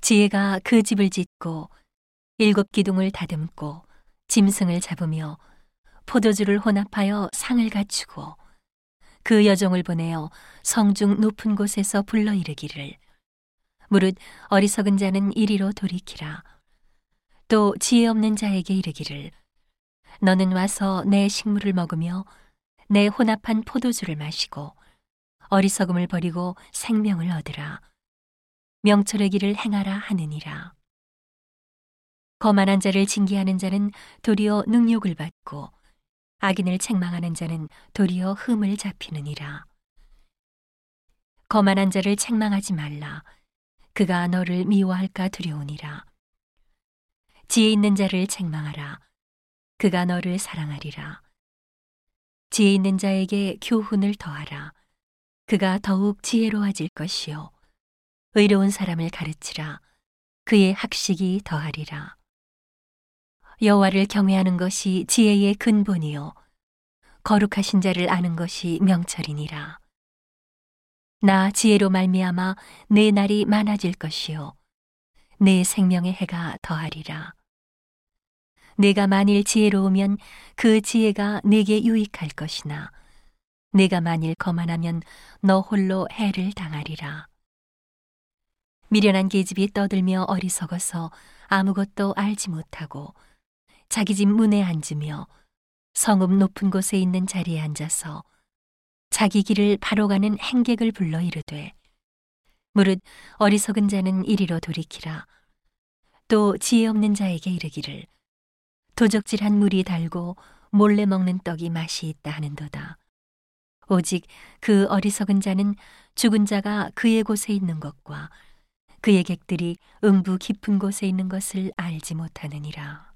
지혜가 그 집을 짓고 일곱 기둥을 다듬고 짐승을 잡으며 포도주를 혼합하여 상을 갖추고 그 여종을 보내어 성중 높은 곳에서 불러 이르기를. 무릇 어리석은 자는 이리로 돌이키라. 또 지혜 없는 자에게 이르기를. 너는 와서 내 식물을 먹으며 내 혼합한 포도주를 마시고 어리석음을 버리고 생명을 얻으라 명철의 길을 행하라 하느니라 거만한 자를 징계하는 자는 도리어 능욕을 받고 악인을 책망하는 자는 도리어 흠을 잡히느니라. 거만한 자를 책망하지 말라. 그가 너를 미워할까 두려우니라. 지혜 있는 자를 책망하라. 그가 너를 사랑하리라. 지혜 있는 자에게 교훈을 더하라. 그가 더욱 지혜로워질 것이요. 의로운 사람을 가르치라. 그의 학식이 더하리라. 여호와를 경외하는 것이 지혜의 근본이요 거룩하신 자를 아는 것이 명철이니라. 나 지혜로 말미암아 내 날이 많아질 것이요 내 생명의 해가 더하리라. 내가 만일 지혜로우면 그 지혜가 내게 유익할 것이나 내가 만일 거만하면 너 홀로 해를 당하리라. 미련한 계집이 떠들며 어리석어서 아무것도 알지 못하고 자기 집 문에 앉으며 성읍 높은 곳에 있는 자리에 앉아서 자기 길을 바로 가는 행객을 불러 이르되 무릇 어리석은 자는 이리로 돌이키라. 또 지혜 없는 자에게 이르기를 도적질한 물이 달고 몰래 먹는 떡이 맛이 있다 하는도다. 오직 그 어리석은 자는 죽은 자가 그의 곳에 있는 것과 그의 객들이 음부 깊은 곳에 있는 것을 알지 못하느니라.